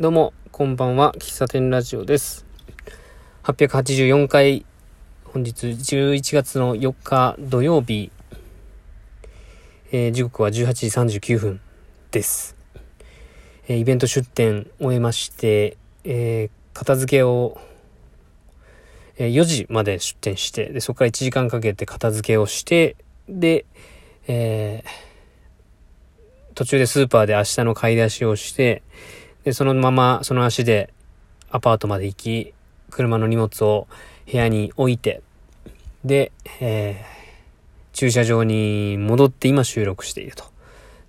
どうも、こんばんは。喫茶店ラジオです。884回、本日11月の4日土曜日、えー、時刻は18時39分です。えー、イベント出店終えまして、えー、片付けを、え4時まで出店して、で、そこから1時間かけて片付けをして、で、え途中でスーパーで明日の買い出しをして、で、そのままその足でアパートまで行き、車の荷物を部屋に置いて、で、えー、駐車場に戻って今収録していると。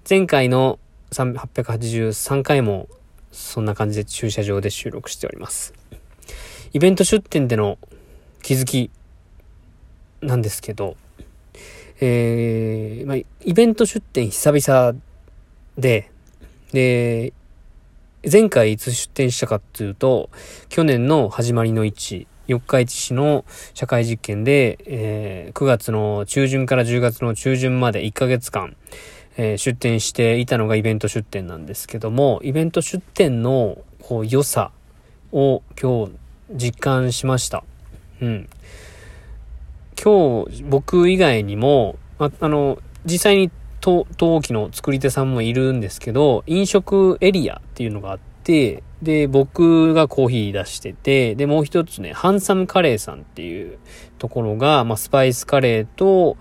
前回の883回もそんな感じで駐車場で収録しております。イベント出店での気づきなんですけど、えー、まあ、イベント出店久々で、で、前回いつ出展したかっていうと、去年の始まりの位置、四日市市の社会実験で、えー、9月の中旬から10月の中旬まで1ヶ月間、えー、出展していたのがイベント出展なんですけども、イベント出展のこう良さを今日実感しました。うん。今日僕以外にも、ああの、実際に陶器の作り手さんもいるんですけど、飲食エリアっていうのがあって、で、僕がコーヒー出してて、で、もう一つね、ハンサムカレーさんっていうところが、まあ、スパイスカレーと、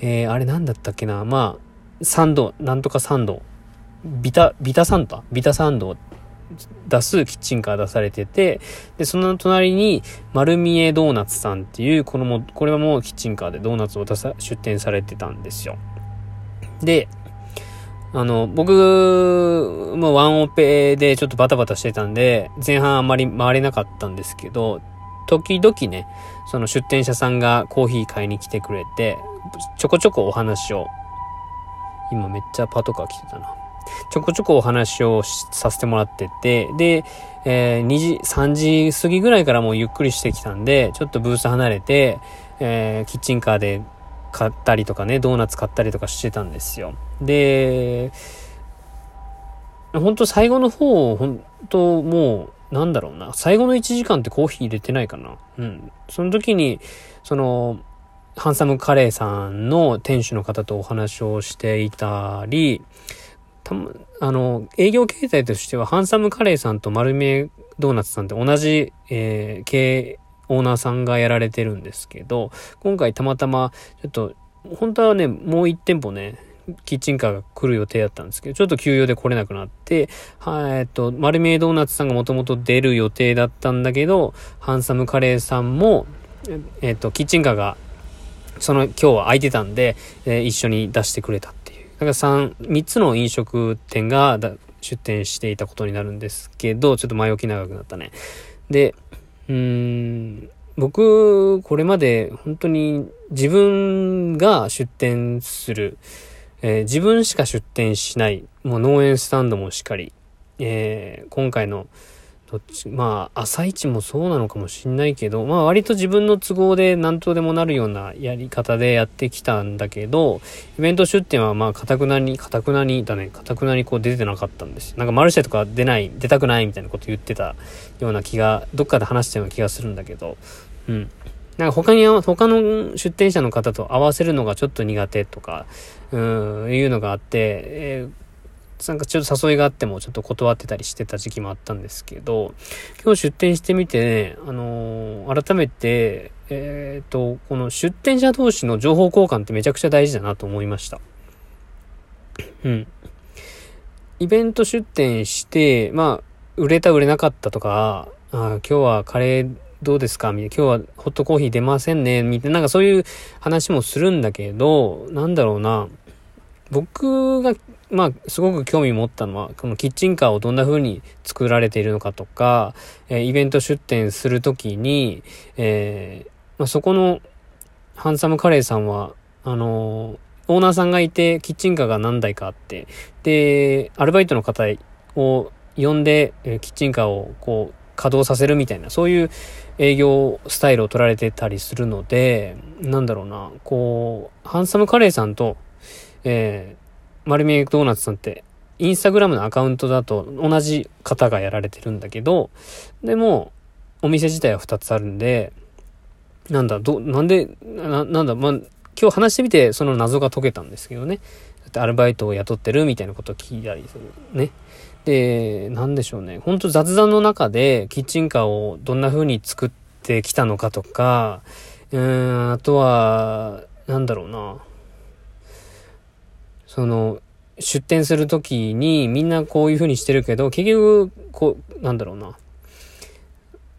えー、あれなんだったっけな、まあ、サンド、なんとかサンド、ビタ、ビタサンド？ビタサンド出すキッチンカー出されてて、で、その隣に、丸見えドーナツさんっていう、このも、これはもうキッチンカーでドーナツを出さ、出店されてたんですよ。で、あの、僕もワンオペでちょっとバタバタしてたんで、前半あんまり回れなかったんですけど、時々ね、その出店者さんがコーヒー買いに来てくれて、ちょこちょこお話を、今めっちゃパトカー来てたな。ちょこちょこお話をさせてもらってて、で、えー、2時、3時過ぎぐらいからもうゆっくりしてきたんで、ちょっとブース離れて、えー、キッチンカーで買ったりとかね、ドーナツ買ったりとかしてたんですよ。で、本当最後の方、本当もう、なんだろうな、最後の1時間ってコーヒー入れてないかな。うん。その時に、その、ハンサムカレーさんの店主の方とお話をしていたり、たあの、営業形態としては、ハンサムカレーさんと丸めドーナツさんって同じ、えー、経オーナーさんがやられてるんですけど、今回たまたま、ちょっと、本当はね、もう一店舗ね、キッチンカーが来る予定だったんですけど、ちょっと休養で来れなくなって、はい、えっと、丸メイドーナツさんがもともと出る予定だったんだけど、ハンサムカレーさんも、えっと、キッチンカーが、その、今日は空いてたんで、えー、一緒に出してくれたっていう。だから3、3つの飲食店が出店していたことになるんですけど、ちょっと前置き長くなったね。で、うーん、僕、これまで本当に自分が出店する、えー、自分しか出店しない、もう農園スタンドもしっかり、えー、今回のどっち、まあ、朝一もそうなのかもしんないけど、まあ割と自分の都合で何とでもなるようなやり方でやってきたんだけど、イベント出店はまあ、かたくなに、かたくなにだね、かたくなにこう出てなかったんです。なんかマルシェとか出ない、出たくないみたいなこと言ってたような気が、どっかで話したような気がするんだけど、うん。なんか他に、他の出店者の方と合わせるのがちょっと苦手とか、うん、いうのがあって、えーなんかちょっと誘いがあってもちょっと断ってたりしてた時期もあったんですけど、今日出店してみてね、あのー、改めて、えっ、ー、と、この出店者同士の情報交換ってめちゃくちゃ大事だなと思いました。うん。イベント出店して、まあ、売れた売れなかったとか、あ今日はカレーどうですか？みたいな。今日はホットコーヒー出ませんねみたいな。なんかそういう話もするんだけど、なんだろうな。僕がまあ、すごく興味持ったのは、このキッチンカーをどんな風に作られているのかとか、え、イベント出店するときに、えー、まあ、そこのハンサムカレーさんは、あの、オーナーさんがいて、キッチンカーが何台かあって、で、アルバイトの方を呼んで、えキッチンカーをこう、稼働させるみたいな、そういう営業スタイルを取られてたりするので、なんだろうな、こう、ハンサムカレーさんと、えー、丸見えドーナツさんってインスタグラムのアカウントだと同じ方がやられてるんだけど、でも、お店自体は2つあるんで、なんだ、ど、なんで、な、なんだ、まあ、今日話してみてその謎が解けたんですけどね。だってアルバイトを雇ってるみたいなことを聞いたりする。ね。で、なんでしょうね。ほんと雑談の中でキッチンカーをどんな風に作ってきたのかとか、うーん、あとは、なんだろうな。その、出店するときにみんなこういう風にしてるけど、結局、こう、なんだろうな。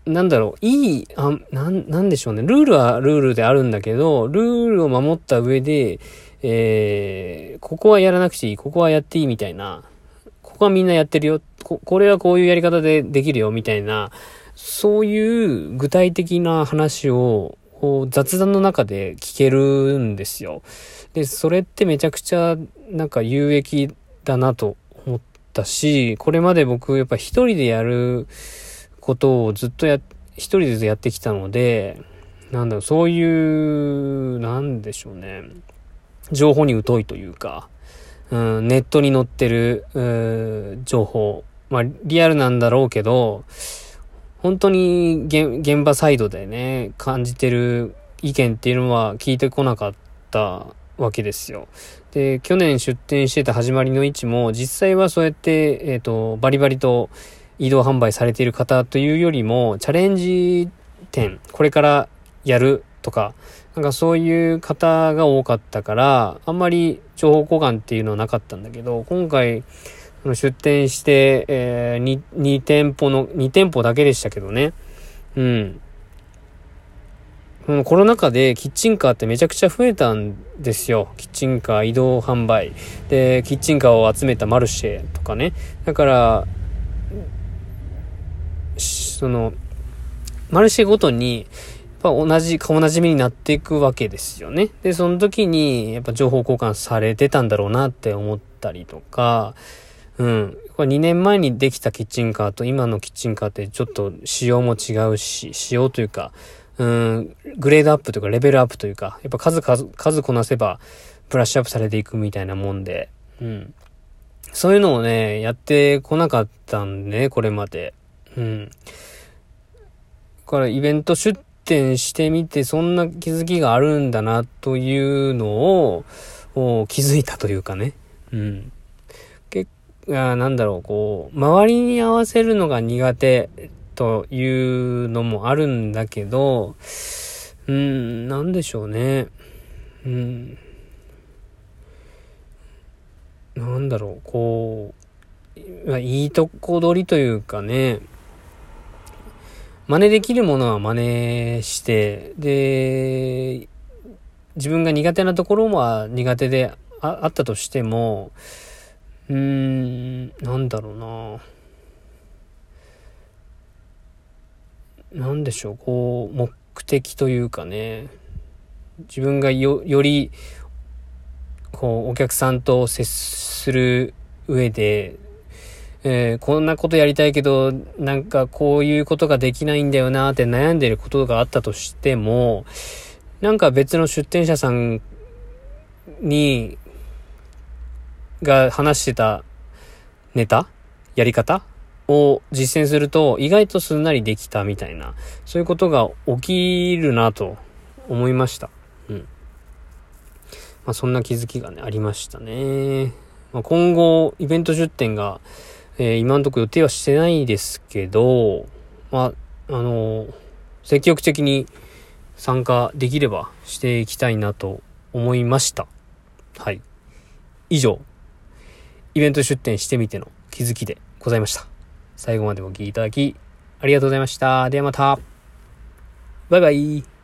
なんだろう、いい、あ、なん、なんでしょうね。ルールはルールであるんだけど、ルールを守った上で、えー、ここはやらなくていい、ここはやっていいみたいな、ここはみんなやってるよ、こ、これはこういうやり方でできるよみたいな、そういう具体的な話を、雑談の中で聞けるんですよ。で、それってめちゃくちゃなんか有益だなと思ったし、これまで僕やっぱ一人でやることをずっとや、一人でやってきたので、なんだろう、そういう、なんでしょうね。情報に疎いというか、うん、ネットに載ってる、情報。まあ、リアルなんだろうけど、本当に現場サイドでね、感じてる意見っていうのは聞いてこなかったわけですよ。で、去年出店してた始まりの位置も、実際はそうやって、えっ、ー、と、バリバリと移動販売されている方というよりも、チャレンジ店、これからやるとか、なんかそういう方が多かったから、あんまり情報交換っていうのはなかったんだけど、今回、の出店して、えー、2、2店舗の、2店舗だけでしたけどね。うん。このコロナ禍でキッチンカーってめちゃくちゃ増えたんですよ。キッチンカー移動販売。で、キッチンカーを集めたマルシェとかね。だから、その、マルシェごとに、ぱ同じ、顔なじみになっていくわけですよね。で、その時に、やっぱ情報交換されてたんだろうなって思ったりとか、うん。これ2年前にできたキッチンカーと今のキッチンカーってちょっと仕様も違うし、仕様というか、うん、グレードアップというかレベルアップというか、やっぱ数数、数こなせばブラッシュアップされていくみたいなもんで、うん。そういうのをね、やってこなかったんでね、これまで。うん。だからイベント出点してみて、そんな気づきがあるんだな、というのを、気づいたというかね。うん。結あなんだろう、こう、周りに合わせるのが苦手というのもあるんだけど、うん、なんでしょうね。うん。なんだろう、こう、いいとこ取りというかね、真似できるものは真似して、で、自分が苦手なところは苦手であったとしても、うーん、なんだろうな。なんでしょう、こう、目的というかね、自分がよ、より、こう、お客さんと接する上で、えー、こんなことやりたいけど、なんかこういうことができないんだよなって悩んでることがあったとしても、なんか別の出店者さんに、が話してたネタ？やり方？を実践すると意外とすんなりできたみたいな、そういうことが起きるなと思いました。うん。まあそんな気づきがね、ありましたね。まあ、今後、イベント出店がえー、今んとこ予定はしてないですけど、まあ、あのー、積極的に参加できればしていきたいなと思いました。はい。以上、イベント出展してみての気づきでございました。最後までお聴きいただき、ありがとうございました。ではまた。バイバイ。